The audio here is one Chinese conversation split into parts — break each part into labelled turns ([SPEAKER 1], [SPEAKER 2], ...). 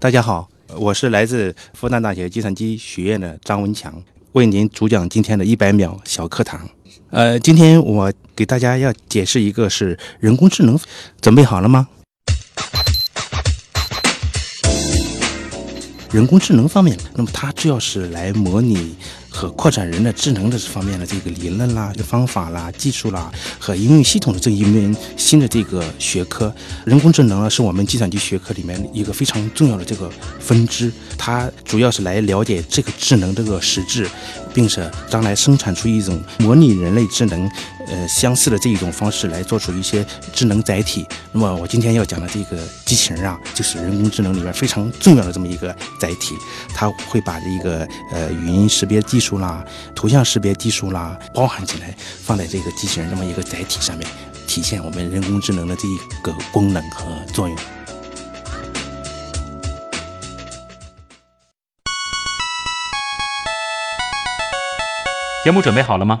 [SPEAKER 1] 大家好，我是来自复旦大学计算机学院的张文强，为您主讲今天的一百秒小课堂。呃，今天我给大家要解释一个是人工智能，准备好了吗？人工智能方面，那么它主要是来模拟和扩展人的智能的这方面的这个理论啦、方法啦、技术啦和应用系统的这一门新的这个学科。人工智能呢，是我们计算机学科里面一个非常重要的这个分支，它主要是来了解这个智能这个实质，并且将来生产出一种模拟人类智能。呃，相似的这一种方式来做出一些智能载体。那么我今天要讲的这个机器人啊，就是人工智能里面非常重要的这么一个载体。它会把这个呃语音识别技术啦、图像识别技术啦包含起来，放在这个机器人这么一个载体上面，体现我们人工智能的这一个功能和作用。
[SPEAKER 2] 节目准备好了吗？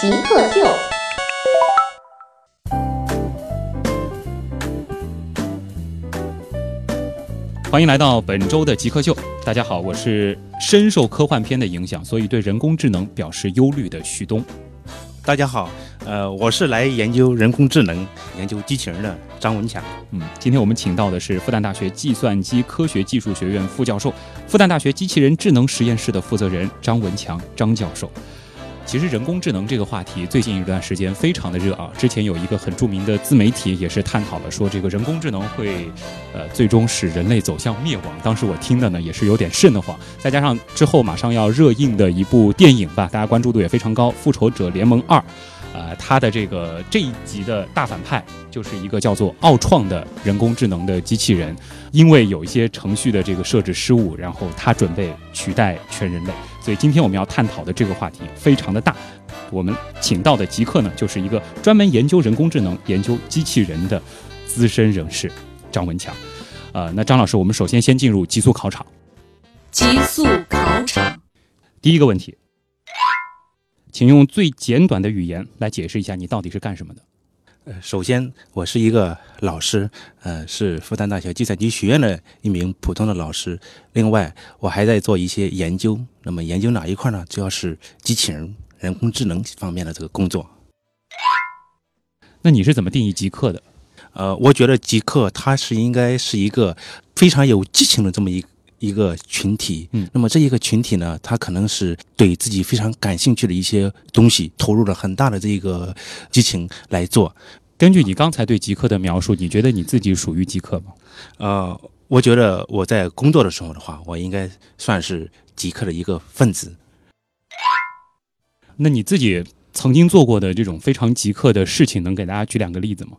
[SPEAKER 3] 极客秀。
[SPEAKER 2] 欢迎来到本周的极客秀。大家好，我是深受科幻片的影响，所以对人工智能表示忧虑的旭东。
[SPEAKER 1] 大家好，呃，我是来研究人工智能、研究机器人的张文强。
[SPEAKER 2] 嗯，今天我们请到的是复旦大学计算机科学技术学院副教授、复旦大学机器人智能实验室的负责人张文强张教授。其实人工智能这个话题最近一段时间非常的热啊。之前有一个很著名的自媒体也是探讨了说这个人工智能会，呃，最终使人类走向灭亡。当时我听的呢也是有点瘆得慌。再加上之后马上要热映的一部电影吧，大家关注度也非常高，《复仇者联盟二》。呃，它的这个这一集的大反派就是一个叫做奥创的人工智能的机器人，因为有一些程序的这个设置失误，然后它准备取代全人类。所以今天我们要探讨的这个话题非常的大。我们请到的极客呢，就是一个专门研究人工智能、研究机器人的资深人士张文强。呃，那张老师，我们首先先进入极速考场。
[SPEAKER 4] 极速考场，
[SPEAKER 2] 第一个问题。请用最简短的语言来解释一下你到底是干什么的。
[SPEAKER 1] 呃，首先我是一个老师，呃，是复旦大学计算机学院的一名普通的老师。另外，我还在做一些研究。那么研究哪一块呢？主要是机器人、人工智能方面的这个工作。
[SPEAKER 2] 那你是怎么定义极客的？
[SPEAKER 1] 呃，我觉得极客它是应该是一个非常有激情的这么一。一个群体，嗯，那么这一个群体呢，他可能是对自己非常感兴趣的一些东西投入了很大的这个激情来做。
[SPEAKER 2] 根据你刚才对极客的描述，你觉得你自己属于极客吗？
[SPEAKER 1] 呃，我觉得我在工作的时候的话，我应该算是极客的一个分子。
[SPEAKER 2] 那你自己曾经做过的这种非常极客的事情，能给大家举两个例子吗？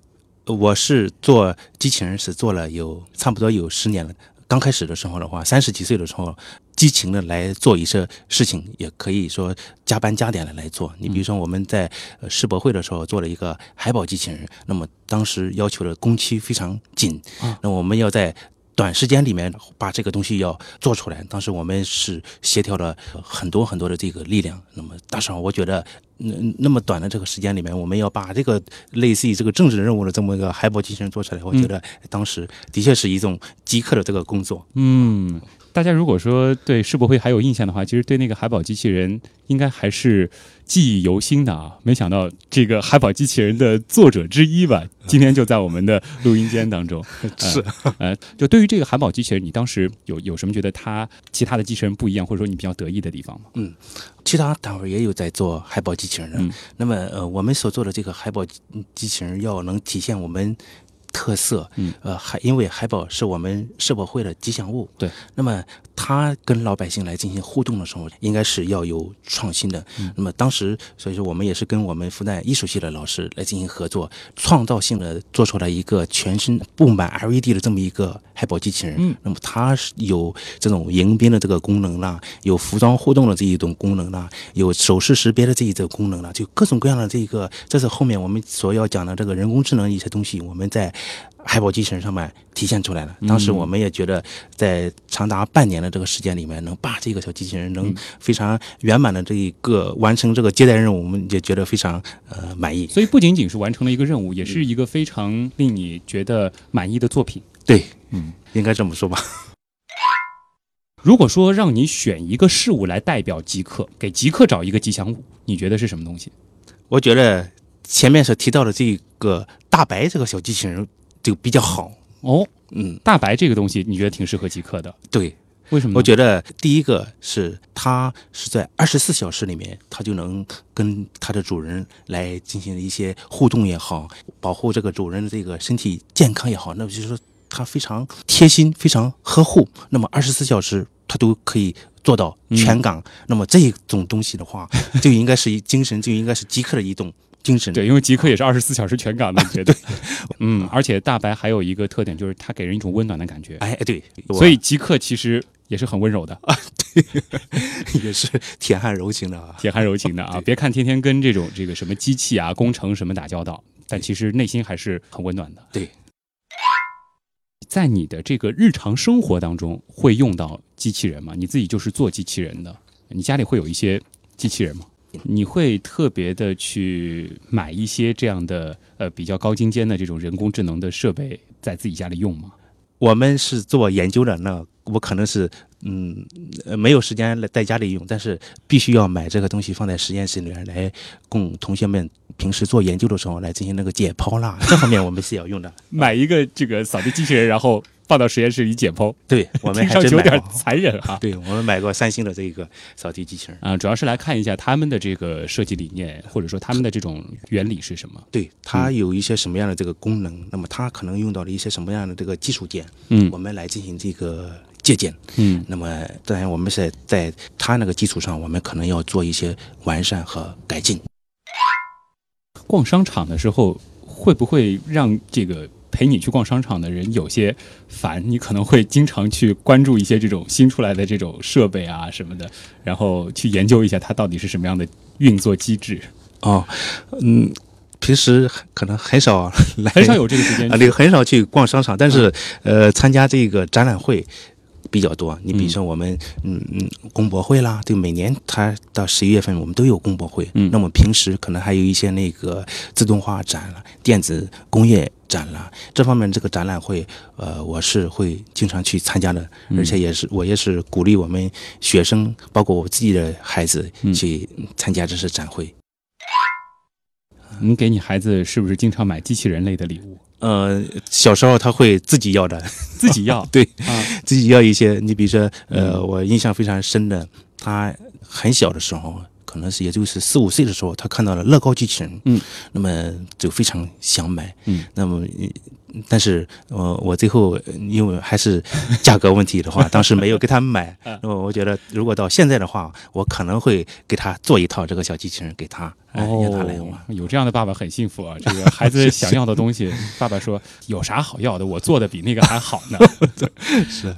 [SPEAKER 1] 我是做机器人是做了有差不多有十年了。刚开始的时候的话，三十几岁的时候，激情的来做一些事情，也可以说加班加点的来做。你比如说，我们在世博会的时候做了一个海宝机器人，那么当时要求的工期非常紧，那我们要在。短时间里面把这个东西要做出来，当时我们是协调了很多很多的这个力量。那么，大上我觉得，那那么短的这个时间里面，我们要把这个类似于这个政治任务的这么一个海报机器人做出来，我觉得当时的确是一种即刻的这个工作。
[SPEAKER 2] 嗯。大家如果说对世博会还有印象的话，其实对那个海宝机器人应该还是记忆犹新的啊。没想到这个海宝机器人的作者之一吧，今天就在我们的录音间当中。
[SPEAKER 1] 是，
[SPEAKER 2] 呃，就对于这个海宝机器人，你当时有有什么觉得它其他的机器人不一样，或者说你比较得意的地方吗？
[SPEAKER 1] 嗯，其他单位也有在做海宝机器人的。那么，呃，我们所做的这个海宝机器人要能体现我们。特色，嗯，呃，海因为海宝是我们社保会的吉祥物，
[SPEAKER 2] 对，
[SPEAKER 1] 那么他跟老百姓来进行互动的时候，应该是要有创新的。那么当时，所以说我们也是跟我们复旦艺术系的老师来进行合作，创造性的做出来一个全身布满 LED 的这么一个海宝机器人。
[SPEAKER 2] 嗯，
[SPEAKER 1] 那么它是有这种迎宾的这个功能啦，有服装互动的这一种功能啦，有手势识别的这一种功能啦，就各种各样的这个，这是后面我们所要讲的这个人工智能一些东西，我们在海宝机器人上面体现出来了。当时我们也觉得，在长达半年的这个时间里面，能把这个小机器人能非常圆满的这一个完成这个接待任务，我们也觉得非常呃满意。
[SPEAKER 2] 所以不仅仅是完成了一个任务，也是一个非常令你觉得满意的作品。
[SPEAKER 1] 对，
[SPEAKER 2] 嗯，
[SPEAKER 1] 应该这么说吧。
[SPEAKER 2] 如果说让你选一个事物来代表极客，给极客找一个吉祥物，你觉得是什么东西？
[SPEAKER 1] 我觉得前面所提到的这个大白这个小机器人就比较好。
[SPEAKER 2] 哦，
[SPEAKER 1] 嗯，
[SPEAKER 2] 大白这个东西，你觉得挺适合极客的？
[SPEAKER 1] 对，
[SPEAKER 2] 为什么？
[SPEAKER 1] 我觉得第一个是它是在二十四小时里面，它就能跟它的主人来进行一些互动也好，保护这个主人的这个身体健康也好，那就是说它非常贴心，非常呵护。那么二十四小时它都可以做到全港。那么这种东西的话，就应该是一精神，就应该是极客的一种精神。
[SPEAKER 2] 对，因为极客也是二十四小时全岗的，觉得，嗯，而且大白还有一个特点，就是它给人一种温暖的感觉，
[SPEAKER 1] 哎，对，
[SPEAKER 2] 所以极客其实也是很温柔的啊，对，
[SPEAKER 1] 也是铁汉柔情的啊。
[SPEAKER 2] 铁汉柔情的啊。别看天天跟这种这个什么机器啊、工程什么打交道，但其实内心还是很温暖的。
[SPEAKER 1] 对，
[SPEAKER 2] 在你的这个日常生活当中会用到机器人吗？你自己就是做机器人的，你家里会有一些机器人吗？你会特别的去买一些这样的呃比较高精尖的这种人工智能的设备，在自己家里用吗？
[SPEAKER 1] 我们是做研究的，那我可能是嗯呃没有时间来在家里用，但是必须要买这个东西放在实验室里面来供同学们平时做研究的时候来进行那个解剖啦，这方面我们是要用的。
[SPEAKER 2] 买一个这个扫地机器人，然后放到实验室里解剖，
[SPEAKER 1] 对，我们还
[SPEAKER 2] 上去有点。残忍啊。
[SPEAKER 1] 对，我们买过三星的这个扫地机器人。
[SPEAKER 2] 啊，主要是来看一下他们的这个设计理念，或者说他们的这种原理是什么。
[SPEAKER 1] 对，它有一些什么样的这个功能，那么它可能用到了一些什么样的这个技术点，
[SPEAKER 2] 嗯
[SPEAKER 1] 我们来进行这个借鉴。
[SPEAKER 2] 嗯，
[SPEAKER 1] 那么当然，我们是在它那个基础上，我们可能要做一些完善和改进。
[SPEAKER 2] 逛商场的时候会不会让这个陪你去逛商场的人有些烦？你可能会经常去关注一些这种新出来的这种设备啊什么的，然后去研究一下它到底是什么样的运作机制。
[SPEAKER 1] 哦，嗯，平时可能很少来，
[SPEAKER 2] 很少有这个 时间
[SPEAKER 1] 啊，
[SPEAKER 2] 去
[SPEAKER 1] 对，很少去逛商场，但是、呃，参加这个展览会比较多。你比如说我们嗯嗯工博会啦，对，每年它到十一月份我们都有工博会。
[SPEAKER 2] 嗯
[SPEAKER 1] 那么平时可能还有一些那个自动化展了、电子工业展览这方面这个展览会，呃，我是会经常去参加的，而且也是我也是鼓励我们学生，包括我自己的孩子
[SPEAKER 2] 嗯
[SPEAKER 1] 去参加这次展会。
[SPEAKER 2] 你给你孩子是不是经常买机器人类的礼物？
[SPEAKER 1] 呃，小时候他会自己要的，
[SPEAKER 2] 自己要
[SPEAKER 1] 对，
[SPEAKER 2] 啊，
[SPEAKER 1] 自己要一些。你比如说，呃，我印象非常深的，他很小的时候，可能是也就是四五岁的时候，他看到了乐高机器人，
[SPEAKER 2] 嗯，
[SPEAKER 1] 那么就非常想买，
[SPEAKER 2] 嗯，
[SPEAKER 1] 那么。呃但是，呃，我最后呃因为还是价格问题的话，当时没有给他买。那么，我觉得如果到现在的话，我可能会给他做一套这个小机器人给他，哎，让他来玩。
[SPEAKER 2] 哦，有这样的爸爸很幸福啊！这个孩子想要的东西，爸爸说有啥好要的，我做的比那个还好呢。
[SPEAKER 1] 是。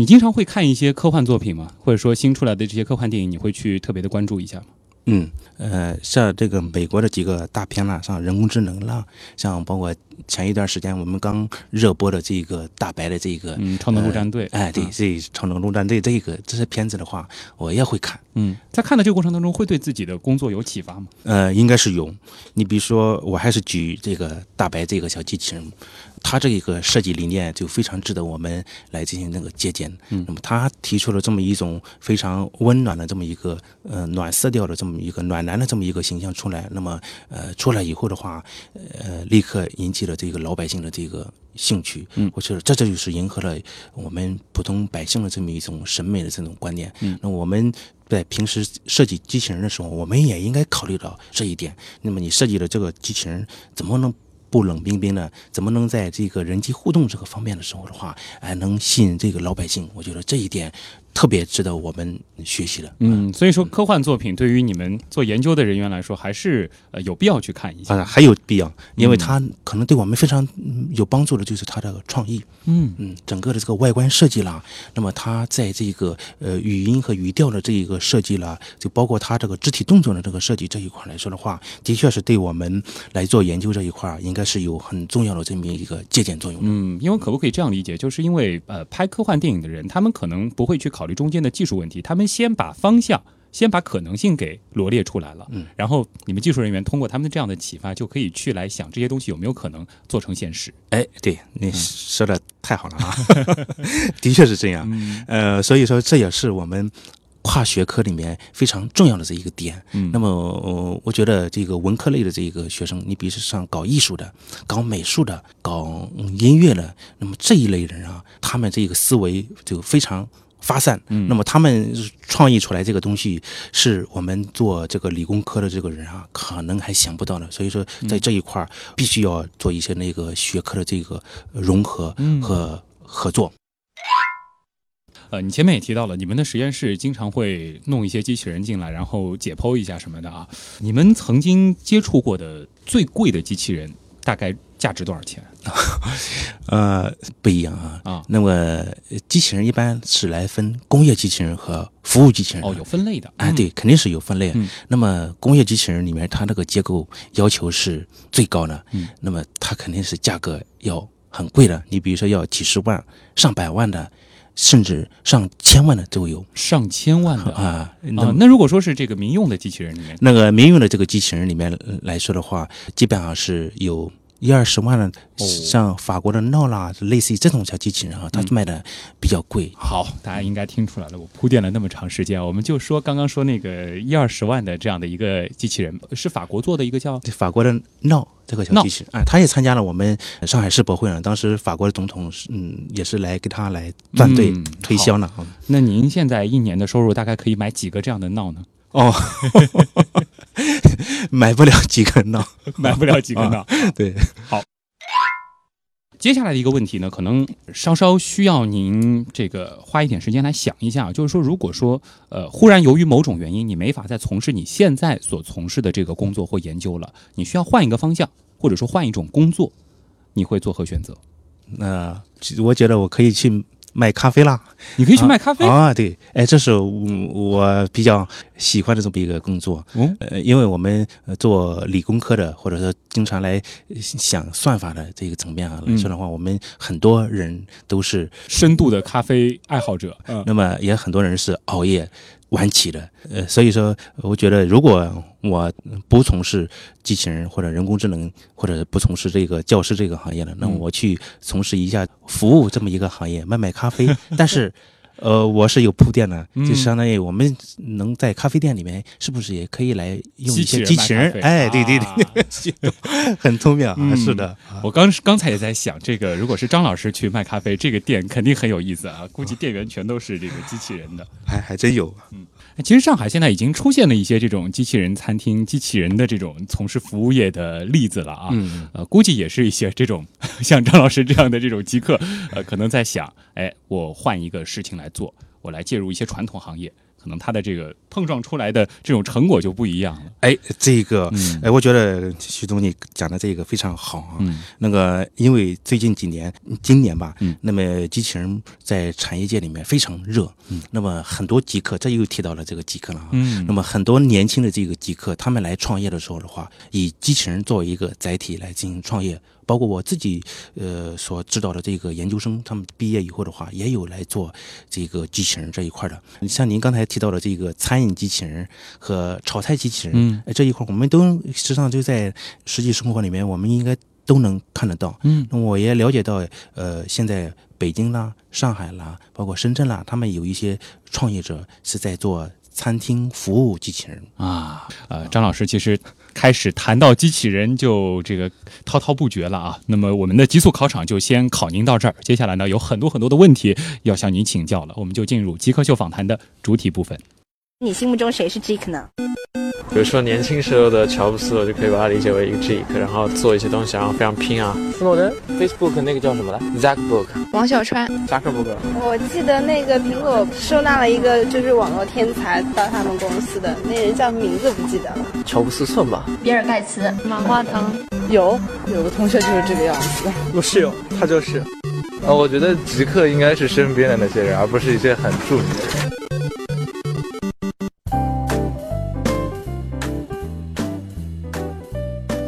[SPEAKER 2] 你经常会看一些科幻作品吗？或者说新出来的这些科幻电影，你会去特别的关注一下吗？
[SPEAKER 1] 嗯，呃，像这个美国的几个大片啦，像人工智能啦，像包括前一段时间我们刚热播的这个大白的这个，
[SPEAKER 2] 嗯，超能陆战队，
[SPEAKER 1] 哎，对，
[SPEAKER 2] 啊
[SPEAKER 1] 这超能陆战队这个这些片子的话，我也会看。
[SPEAKER 2] 嗯，在看的这个过程当中，会对自己的工作有启发吗？
[SPEAKER 1] 呃，应该是有。你比如说，我还是举这个大白这个小机器人，它这一个设计理念就非常值得我们来进行那个借鉴。
[SPEAKER 2] 嗯
[SPEAKER 1] 那么他提出了这么一种非常温暖的这么一个呃暖色调的这么一个暖男的这么一个形象出来。那么呃出来以后的话，呃立刻引起了这个老百姓的这个兴趣。
[SPEAKER 2] 嗯
[SPEAKER 1] 我觉得这这就是迎合了我们普通百姓的这么一种审美的这种观念。
[SPEAKER 2] 嗯
[SPEAKER 1] 那我们在平时设计机器人的时候，我们也应该考虑到这一点。那么你设计的这个机器人怎么能不冷冰冰的，怎么能在这个人际互动这个方面的时候的话，哎，能吸引这个老百姓？我觉得这一点特别值得我们学习的。
[SPEAKER 2] 嗯，所以说科幻作品对于你们做研究的人员来说，还是呃有必要去看一下。
[SPEAKER 1] 啊，还有必要，因为它可能对我们非常嗯有帮助的，就是它的创意。
[SPEAKER 2] 嗯
[SPEAKER 1] 嗯，整个的这个外观设计啦，那么它在这个呃语音和语调的这一个设计啦，就包括它这个肢体动作的这个设计这一块来说的话，的确是对我们来做研究这一块应该是有很重要的这么一个借鉴作用的。
[SPEAKER 2] 嗯，因为可不可以这样理解，就是因为呃拍科幻电影的人，他们可能不会去考虑中间的技术问题，他们先把方向。先把可能性给罗列出来了，
[SPEAKER 1] 嗯，
[SPEAKER 2] 然后你们技术人员通过他们这样的启发，就可以去来想这些东西有没有可能做成现实。
[SPEAKER 1] 哎，对你说的太好了啊，的确是这样。
[SPEAKER 2] 嗯
[SPEAKER 1] 呃，所以说这也是我们跨学科里面非常重要的这一个点。
[SPEAKER 2] 嗯
[SPEAKER 1] 那么、呃我觉得这个文科类的这个学生，你比如说像搞艺术的、搞美术的、搞嗯音乐的，那么这一类人啊，他们这个思维就非常。发散，
[SPEAKER 2] 嗯
[SPEAKER 1] 那么他们创意出来这个东西，是我们做这个理工科的这个人啊，可能还想不到的。所以说，在这一块儿必须要做一些那个学科的这个融合
[SPEAKER 2] 嗯
[SPEAKER 1] 和合作。
[SPEAKER 2] 呃，你前面也提到了，你们的实验室经常会弄一些机器人进来，然后解剖一下什么的啊。你们曾经接触过的最贵的机器人，大概价值多少钱？
[SPEAKER 1] 呃，不一样啊。
[SPEAKER 2] 啊
[SPEAKER 1] 那么呃机器人一般是来分工业机器人和服务机器人。
[SPEAKER 2] 哦，有分类的。
[SPEAKER 1] 哎，对，肯定是有分类。
[SPEAKER 2] 嗯
[SPEAKER 1] 那么工业机器人里面，它那个结构要求是最高的。
[SPEAKER 2] 嗯，
[SPEAKER 1] 那么它肯定是价格要很贵的。你比如说要几十万、上百万的，甚至上千万的都有
[SPEAKER 2] 上千万的
[SPEAKER 1] 啊。那。
[SPEAKER 2] 那如果说是这个民用的机器人里面，
[SPEAKER 1] 那个民用的这个机器人里面呃来说的话，基本上是有一二十万的，
[SPEAKER 2] 哦
[SPEAKER 1] 像法国的闹啦，类似于这种小机器人啊，它
[SPEAKER 2] 嗯
[SPEAKER 1] 卖的比较贵。
[SPEAKER 2] 好，大家应该听出来了，我铺垫了那么长时间啊，我们就说刚刚说那个一二十万的这样的一个机器人，是法国做的一个叫
[SPEAKER 1] 法国的闹这个小机器人，哎，他也参加了我们上海世博会呢。当时法国的总统是嗯也是来给他来团队
[SPEAKER 2] 嗯
[SPEAKER 1] 推销呢。嗯
[SPEAKER 2] 那您现在一年的收入大概可以买几个这样的闹呢？
[SPEAKER 1] 哦，买不了几个闹。
[SPEAKER 2] 买不了几个闹。
[SPEAKER 1] 对，好
[SPEAKER 2] 接下来的一个问题呢，可能稍稍需要您这个花一点时间来想一下，就是说，如果说呃忽然由于某种原因，你没法再从事你现在所从事的这个工作或研究了，你需要换一个方向，或者说换一种工作，你会做何选择？
[SPEAKER 1] 那、我觉得我可以去卖咖啡啦。
[SPEAKER 2] 你可以去卖咖啡。
[SPEAKER 1] 啊，对，哎，这是我我比较喜欢的这么一个工作。
[SPEAKER 2] 嗯
[SPEAKER 1] 呃，因为我们呃做理工科的，或者说经常来呃想算法的这个层面啊来说的话，我们很多人都是，
[SPEAKER 2] 深度的咖啡爱好者，嗯
[SPEAKER 1] 那么也很多人是熬夜 晚起的。呃，所以说，我觉得如果我不从事机器人或者人工智能，或者不从事这个教师这个行业了，那我去从事一下服务这么一个行业，卖卖咖啡，但是。呃，我是有铺垫的，
[SPEAKER 2] 嗯
[SPEAKER 1] 就相当于我们能在咖啡店里面，是不是也可以来用一些
[SPEAKER 2] 机器
[SPEAKER 1] 人？哎，对对
[SPEAKER 2] 啊
[SPEAKER 1] 对，很聪明啊，
[SPEAKER 2] 嗯
[SPEAKER 1] 是的。
[SPEAKER 2] 我刚刚才也在想，这个如果是张老师去卖咖啡，这个店肯定很有意思啊，估计店员全都是这个机器人的。
[SPEAKER 1] 还还真有。
[SPEAKER 2] 哎其实上海现在已经出现了一些这种机器人餐厅、机器人的这种从事服务业的例子了啊。
[SPEAKER 1] 嗯，
[SPEAKER 2] 呃，估计也是一些这种像张老师这样的这种极客，呃，可能在想，哎，我换一个事情来做，我来介入一些传统行业，可能它的这个碰撞出来的这种成果就不一样了。
[SPEAKER 1] 哎，这个，
[SPEAKER 2] 嗯
[SPEAKER 1] 哎，我觉得徐总你讲的这个非常好啊。
[SPEAKER 2] 嗯
[SPEAKER 1] 那个，因为最近几年，今年吧，
[SPEAKER 2] 嗯
[SPEAKER 1] 那么机器人在产业界里面非常热，
[SPEAKER 2] 嗯，
[SPEAKER 1] 那么很多极客，这又提到了这个极客了啊，
[SPEAKER 2] 嗯
[SPEAKER 1] 那么很多年轻的这个极客，他们来创业的时候的话，以机器人作为一个载体来进行创业。包括我自己，呃，所指导的这个研究生，他们毕业以后的话，也有来做这个机器人这一块的。像您刚才提到的这个餐饮机器人和炒菜机器人，
[SPEAKER 2] 嗯
[SPEAKER 1] 哎这一块我们都实际上就在实际生活里面，我们应该都能看得到。
[SPEAKER 2] 嗯
[SPEAKER 1] 那我也了解到，呃，现在北京啦、上海啦，包括深圳啦，他们有一些创业者是在做餐厅服务机器人。
[SPEAKER 2] 啊，呃，张老师其实开始谈到机器人就这个滔滔不绝了啊。那么我们的极速考场就先考您到这儿，接下来呢有很多很多的问题要向您请教了，我们就进入极客秀访谈的主体部分。
[SPEAKER 5] 你心目中谁是 Jake 呢？比如说年轻时候的乔布斯，我就可以把它理解为一个 geek，然后做一些东西，然后非常拼啊。
[SPEAKER 6] 斯诺登，Facebook 那个叫什么来？Zuckerberg，
[SPEAKER 7] 王小川
[SPEAKER 6] ，Zack Book。
[SPEAKER 8] 我记得那个苹果收纳了一个就是网络天才到他们公司的那人叫名字不记得了。
[SPEAKER 6] 乔布斯算吧。
[SPEAKER 7] 比尔盖茨，
[SPEAKER 4] 马化腾，
[SPEAKER 8] 有有个同学就是这个样子。
[SPEAKER 6] 我室友，他就是。呃，我觉得极客应该是身边的那些人，而不是一些很著名的人。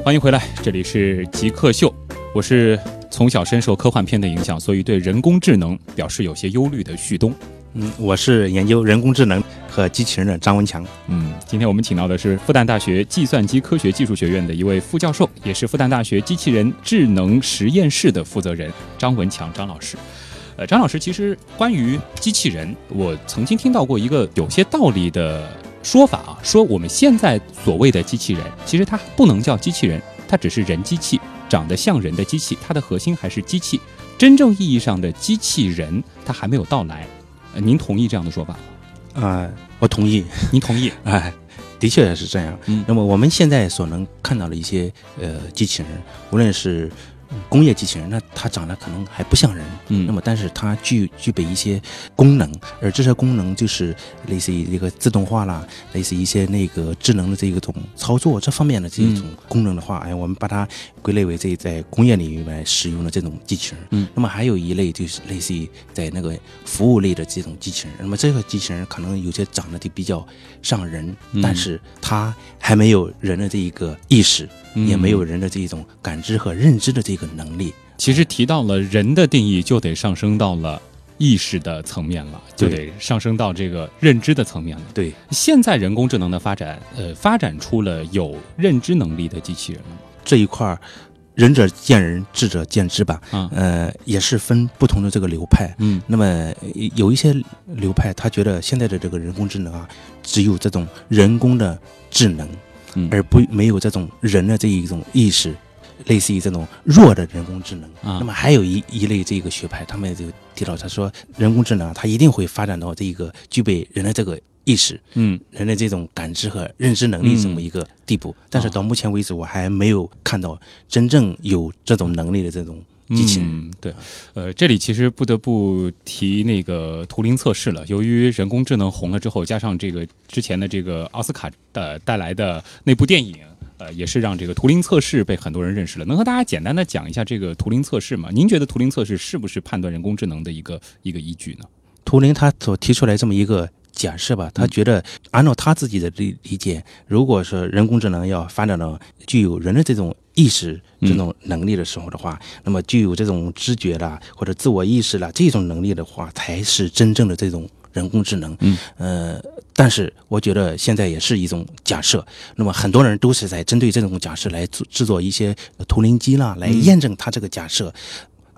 [SPEAKER 2] 欢迎回来，这里是极客秀，我是从小深受科幻片的影响，所以对人工智能表示有些忧虑的旭东。
[SPEAKER 1] 嗯，我是研究人工智能和机器人的张文强。
[SPEAKER 2] 嗯，今天我们请到的是复旦大学计算机科学技术学院的一位副教授，也是复旦大学机器人智能实验室的负责人张文强张老师。呃，张老师，其实关于机器人，我曾经听到过一个有些道理的说法啊，说我们现在所谓的机器人，其实它不能叫机器人，它只是人机器，长得像人的机器，它的核心还是机器。真正意义上的机器人，它还没有到来。呃，您同意这样的说法吗？
[SPEAKER 1] 啊、我同意。
[SPEAKER 2] 您同意？
[SPEAKER 1] 哎，的确是这样。
[SPEAKER 2] 嗯
[SPEAKER 1] 那么我们现在所能看到的一些呃机器人，无论是嗯工业机器人，那它长得可能还不像人，
[SPEAKER 2] 嗯。
[SPEAKER 1] 那么但是它具具备一些功能，而这些功能就是类似于这个自动化啦，类似于一些那个智能的这一种操作这方面的这一种功能的话，哎，我们把它归类为这在工业领域来使用的这种机器人。
[SPEAKER 2] 嗯，
[SPEAKER 1] 那么还有一类就是类似于在那个服务类的这种机器人，那么这个机器人可能有些长得就比较像人，
[SPEAKER 2] 嗯。
[SPEAKER 1] 但是它还没有人的这一个意识，
[SPEAKER 2] 嗯
[SPEAKER 1] 也没有人的这种感知和认知的这个能力。
[SPEAKER 2] 其实提到了人的定义，就得上升到了意识的层面了，就得上升到这个认知的层面了。
[SPEAKER 1] 对，
[SPEAKER 2] 现在人工智能的发展，呃，发展出了有认知能力的机器人了吗？
[SPEAKER 1] 这一块儿，仁者见仁，智者见智吧。
[SPEAKER 2] 嗯，
[SPEAKER 1] 呃，也是分不同的这个流派。
[SPEAKER 2] 嗯
[SPEAKER 1] 那么呃有一些流派，他觉得现在的这个人工智能啊，只有这种人工的智能，
[SPEAKER 2] 嗯
[SPEAKER 1] 而不没有这种人的这一种意识，类似于这种弱的人工智能。
[SPEAKER 2] 啊
[SPEAKER 1] 那么还有一一类这个学派，他们就提到他说，人工智能啊它一定会发展到这个具备人的这个意识，
[SPEAKER 2] 嗯
[SPEAKER 1] 人的这种感知和认知能力这么一个地步。但是到目前为止，我还没有看到真正有这种能力的这种机器人。
[SPEAKER 2] 嗯，对，呃，这里其实不得不提那个图灵测试了。由于人工智能红了之后，加上这个之前的这个奥斯卡的带来的那部电影。呃，也是让这个图灵测试被很多人认识了。能和大家简单的讲一下这个图灵测试吗？您觉得图灵测试是不是判断人工智能的一个一个依据呢？
[SPEAKER 1] 图灵他所提出来这么一个假设吧，他觉得按照他自己的理理解，如果说人工智能要发展到具有人的这种意识这种能力的时候的话，那么具有这种知觉啦或者自我意识啦这种能力的话，才是真正的这种人工智能。
[SPEAKER 2] 嗯，
[SPEAKER 1] 呃，但是我觉得现在也是一种假设，那么很多人都是在针对这种假设来制制作一些图灵机啦，来验证他这个假设。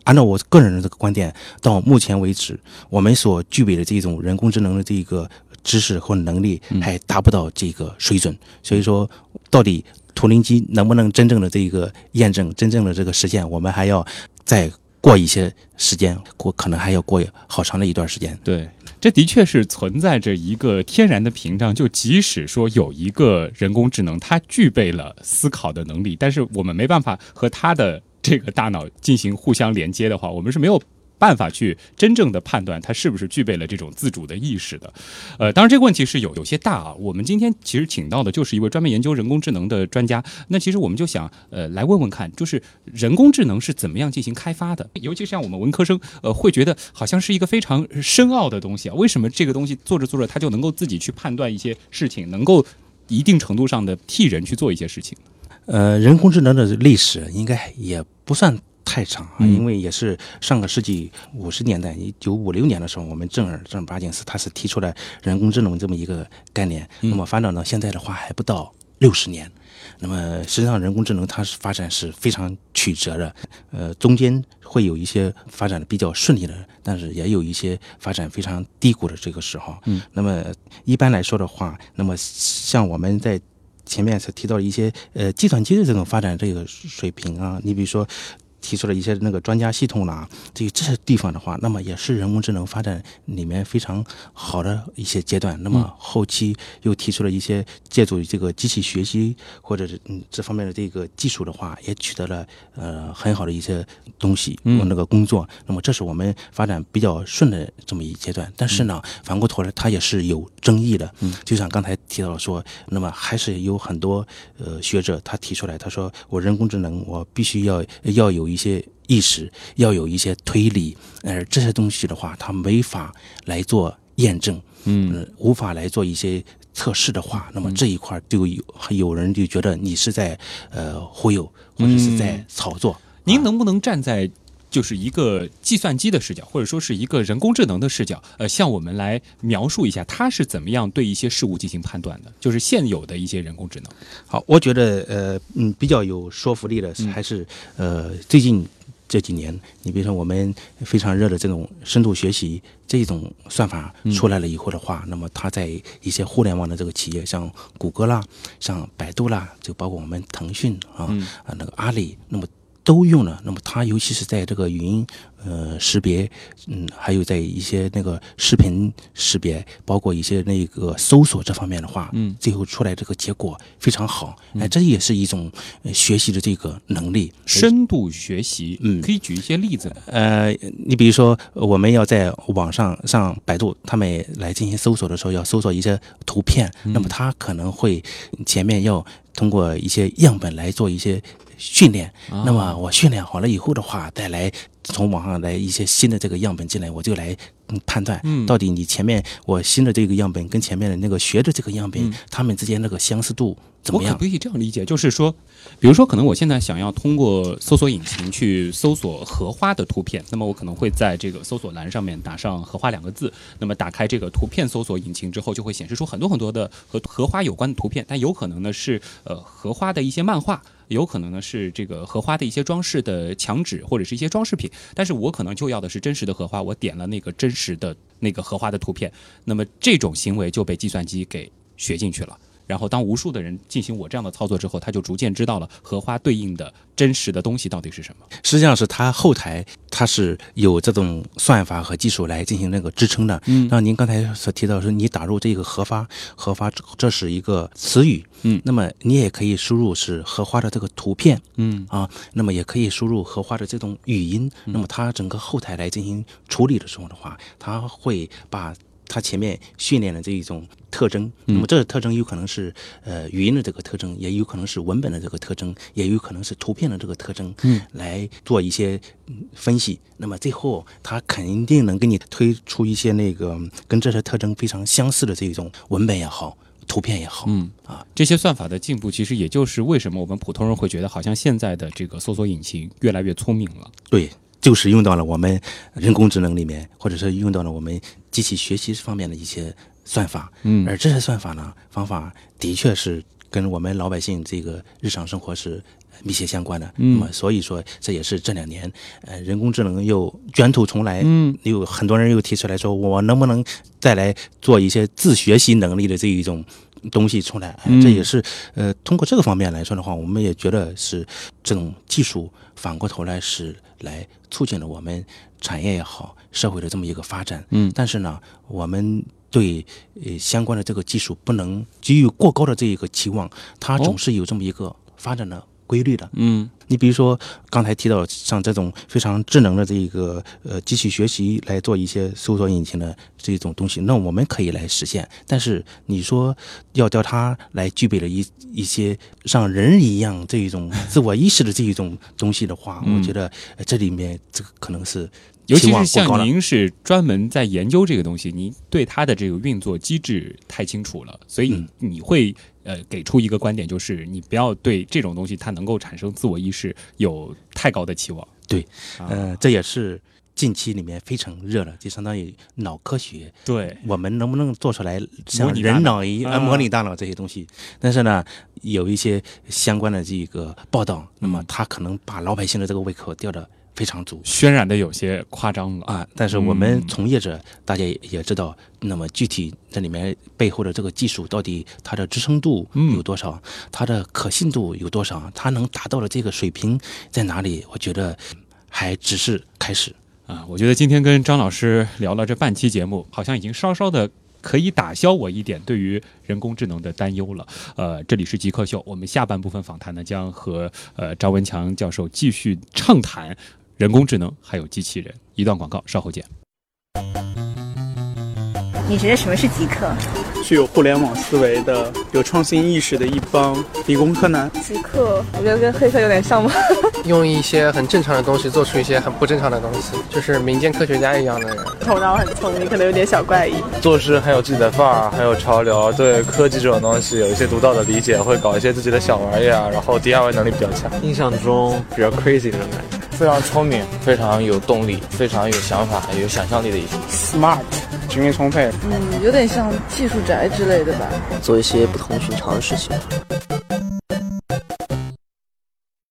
[SPEAKER 1] 按照我个人的这个观点，到目前为止，我们所具备的这种人工智能的这个知识或能力还达不到这个水准。所以说，到底图灵机能不能真正的这个验证、真正的这个实现，我们还要再过一些时间，过可能还要过好长的一段时间。
[SPEAKER 2] 对，这的确是存在着一个天然的屏障。就即使说有一个人工智能，它具备了思考的能力，但是我们没办法和它的这个大脑进行互相连接的话，我们是没有。办法去真正的判断它是不是具备了这种自主的意识的，呃，当然这个问题是有有些大啊。我们今天其实请到的就是一位专门研究人工智能的专家，那其实我们就想呃来问问看，就是人工智能是怎么样进行开发的？尤其是像我们文科生，呃，会觉得好像是一个非常深奥的东西啊。为什么这个东西做着做着它就能够自己去判断一些事情，能够一定程度上的替人去做一些事情？
[SPEAKER 1] 呃，人工智能的历史应该也不算太长啊，
[SPEAKER 2] 嗯
[SPEAKER 1] 因为也是上个世纪五十年代，一九五六年的时候，我们正儿正儿八经是他是提出了人工智能这么一个概念。
[SPEAKER 2] 嗯
[SPEAKER 1] 那么发展到现在的话，还不到六十年。那么实际上，人工智能它是发展是非常曲折的，呃，中间会有一些发展的比较顺利的，但是也有一些发展非常低谷的这个时候。
[SPEAKER 2] 嗯，
[SPEAKER 1] 那么一般来说的话，那么像我们在前面所提到一些呃计算机的这种发展这个水平啊，你比如说。提出了一些那个专家系统啦，这这些地方的话，那么也是人工智能发展里面非常好的一些阶段。那么后期又提出了一些借助这个机器学习或者是嗯这方面的这个技术的话，也取得了呃很好的一些东西，
[SPEAKER 2] 嗯
[SPEAKER 1] 那个工作。那么这是我们发展比较顺的这么一阶段。但是呢，反过头来它也是有争议的。
[SPEAKER 2] 嗯，
[SPEAKER 1] 就像刚才提到说，那么还是有很多呃学者他提出来，他说我人工智能我必须要要有一些意识，要有一些推理，而这些东西的话，它没法来做验证，
[SPEAKER 2] 嗯。
[SPEAKER 1] 呃无法来做一些测试的话，那么这一块就有有人就觉得你是在呃忽悠，或者是在炒作。
[SPEAKER 2] 您能不能站在就是一个计算机的视角，或者说是一个人工智能的视角，呃，向我们来描述一下它是怎么样对一些事物进行判断的？就是现有的一些人工智能。
[SPEAKER 1] 好，我觉得呃嗯比较有说服力的是还是呃最近这几年，你比如说我们非常热的这种深度学习这种算法出来了以后的话，那么它在一些互联网的这个企业，像谷歌啦、像百度啦，就包括我们腾讯啊、啊那个阿里，那么。都用了，那么它尤其是在这个语音呃识别，嗯，还有在一些那个视频识别，包括一些那个搜索这方面的话，
[SPEAKER 2] 嗯，
[SPEAKER 1] 最后出来这个结果非常好，哎，这也是一种呃学习的这个能力。
[SPEAKER 2] 深度学习，
[SPEAKER 1] 嗯
[SPEAKER 2] 可以举一些例子？
[SPEAKER 1] 呃，你比如说，呃我们要在网上上百度，他们来进行搜索的时候，要搜索一些图片，那么它可能会前面要通过一些样本来做一些训练。那么我训练好了以后的话，再来从网上来一些新的这个样本进来，我就来嗯判断
[SPEAKER 2] 嗯。
[SPEAKER 1] 到底你前面我新的这个样本跟前面的那个学的这个样本，
[SPEAKER 2] 嗯。
[SPEAKER 1] 它们之间那个相似度怎么样
[SPEAKER 2] 我可不？可以这样理解？就是说，比如说，可能我现在想要通过搜索引擎去搜索荷花的图片，那么我可能会在这个搜索栏上面打上“荷花”两个字。那么打开这个图片搜索引擎之后，就会显示出很多很多的和荷花有关的图片，但有可能呢是呃荷花的一些漫画。有可能呢是这个荷花的一些装饰的墙纸或者是一些装饰品，但是我可能就要的是真实的荷花，我点了那个真实的那个荷花的图片，那么这种行为就被计算机给学进去了。然后，当无数的人进行我这样的操作之后，他就逐渐知道了荷花对应的真实的东西到底是什么。
[SPEAKER 1] 实际上是它后台它是有这种算法和技术来进行那个支撑的。
[SPEAKER 2] 嗯
[SPEAKER 1] 那您刚才所提到说，你打入这个荷花，荷花这是一个词语，
[SPEAKER 2] 嗯
[SPEAKER 1] 那么你也可以输入是荷花的这个图片
[SPEAKER 2] 嗯
[SPEAKER 1] 啊，那么也可以输入荷花的这种语音，那么它整个后台来进行处理的时候的话，它会把。它前面训练的这一种特征，那么这个特征有可能是呃语音的这个特征，也有可能是文本的这个特征，也有可能是图片的这个特征，
[SPEAKER 2] 嗯，
[SPEAKER 1] 来做一些嗯分析。那么最后，它肯定能给你推出一些那个嗯跟这些特征非常相似的这种文本也好，图片也好，
[SPEAKER 2] 嗯。
[SPEAKER 1] 啊，
[SPEAKER 2] 这些算法的进步，其实也就是为什么我们普通人会觉得，好像现在的这个搜索引擎越来越聪明了。
[SPEAKER 1] 对，就是用到了我们人工智能里面，或者是用到了我们机器学习方面的一些算法。
[SPEAKER 2] 嗯
[SPEAKER 1] 而这些算法呢，方法的确是跟我们老百姓这个日常生活是密切相关的。
[SPEAKER 2] 嗯
[SPEAKER 1] 那么所以说，这也是这两年呃人工智能又卷土重来。
[SPEAKER 2] 嗯，
[SPEAKER 1] 有很多人又提出来说，我能不能再来做一些自学习能力的这一种东西出来？这也是呃，通过这个方面来说的话，我们也觉得是这种技术反过头来是来促进了我们产业也好，社会的这么一个发展。
[SPEAKER 2] 嗯
[SPEAKER 1] 但是呢，我们对呃相关的这个技术不能给予过高的这一个期望，它总是有这么一个发展的规律的。
[SPEAKER 2] 嗯
[SPEAKER 1] 你比如说刚才提到像这种非常智能的这个呃机器学习来做一些搜索引擎的这种东西，那我们可以来实现。但是你说要叫它来具备了一一些像人一样这一种自我意识的这一种东西的话，
[SPEAKER 2] 嗯
[SPEAKER 1] 我觉得呃这里面这个可能是
[SPEAKER 2] 尤其。是像您是专门在研究这个东西，您对它的这个运作机制太清楚了，所以
[SPEAKER 1] 嗯
[SPEAKER 2] 你会呃给出一个观点，就是你不要对这种东西它能够产生自我意识有太高的期望。
[SPEAKER 1] 对，
[SPEAKER 2] 啊
[SPEAKER 1] 呃，这也是近期里面非常热的，就相当于脑科学。
[SPEAKER 2] 对，
[SPEAKER 1] 我们能不能做出来像人脑一样、模拟大脑这些东西？但是呢，有一些相关的这个报道，那么
[SPEAKER 2] 嗯
[SPEAKER 1] 他可能把老百姓的这个胃口吊得非常足
[SPEAKER 2] 渲染的有些夸张了
[SPEAKER 1] 啊。但是我们
[SPEAKER 2] 嗯
[SPEAKER 1] 从业者大家也也知道，那么具体这里面背后的这个技术到底它的支撑度
[SPEAKER 2] 嗯
[SPEAKER 1] 有多少，它的可信度有多少，它能达到的这个水平在哪里？我觉得还只是开始。
[SPEAKER 2] 啊，我觉得今天跟张老师聊了这半期节目，好像已经稍稍的可以打消我一点对于人工智能的担忧了。呃，这里是极客秀，我们下半部分访谈呢将和呃张文强教授继续畅谈人工智能还有机器人。一段广告，稍后见。
[SPEAKER 7] 你觉得什么是极客？
[SPEAKER 9] 具有互联网思维的、有创新意识的一帮理工科男。
[SPEAKER 8] 极客，我觉得跟黑客有点像吗？
[SPEAKER 10] 用一些很正常的东西做出一些很不正常的东西，就是民间科学家一样的人。
[SPEAKER 8] 头脑很聪明，可能有点小怪异。
[SPEAKER 6] 做事很有自己的范儿，很有潮流，对科技这种东西有一些独到的理解，会搞一些自己的小玩意儿，然后 DIY 能力比较强。
[SPEAKER 5] 印象中比较 crazy 那种感觉。
[SPEAKER 11] 非常聪明，非常有动力，非常有想法、有想象力的一些。
[SPEAKER 9] Smart，精力充沛。
[SPEAKER 12] 嗯，有点像技术宅之类的吧。
[SPEAKER 13] 做一些不同寻常的事情。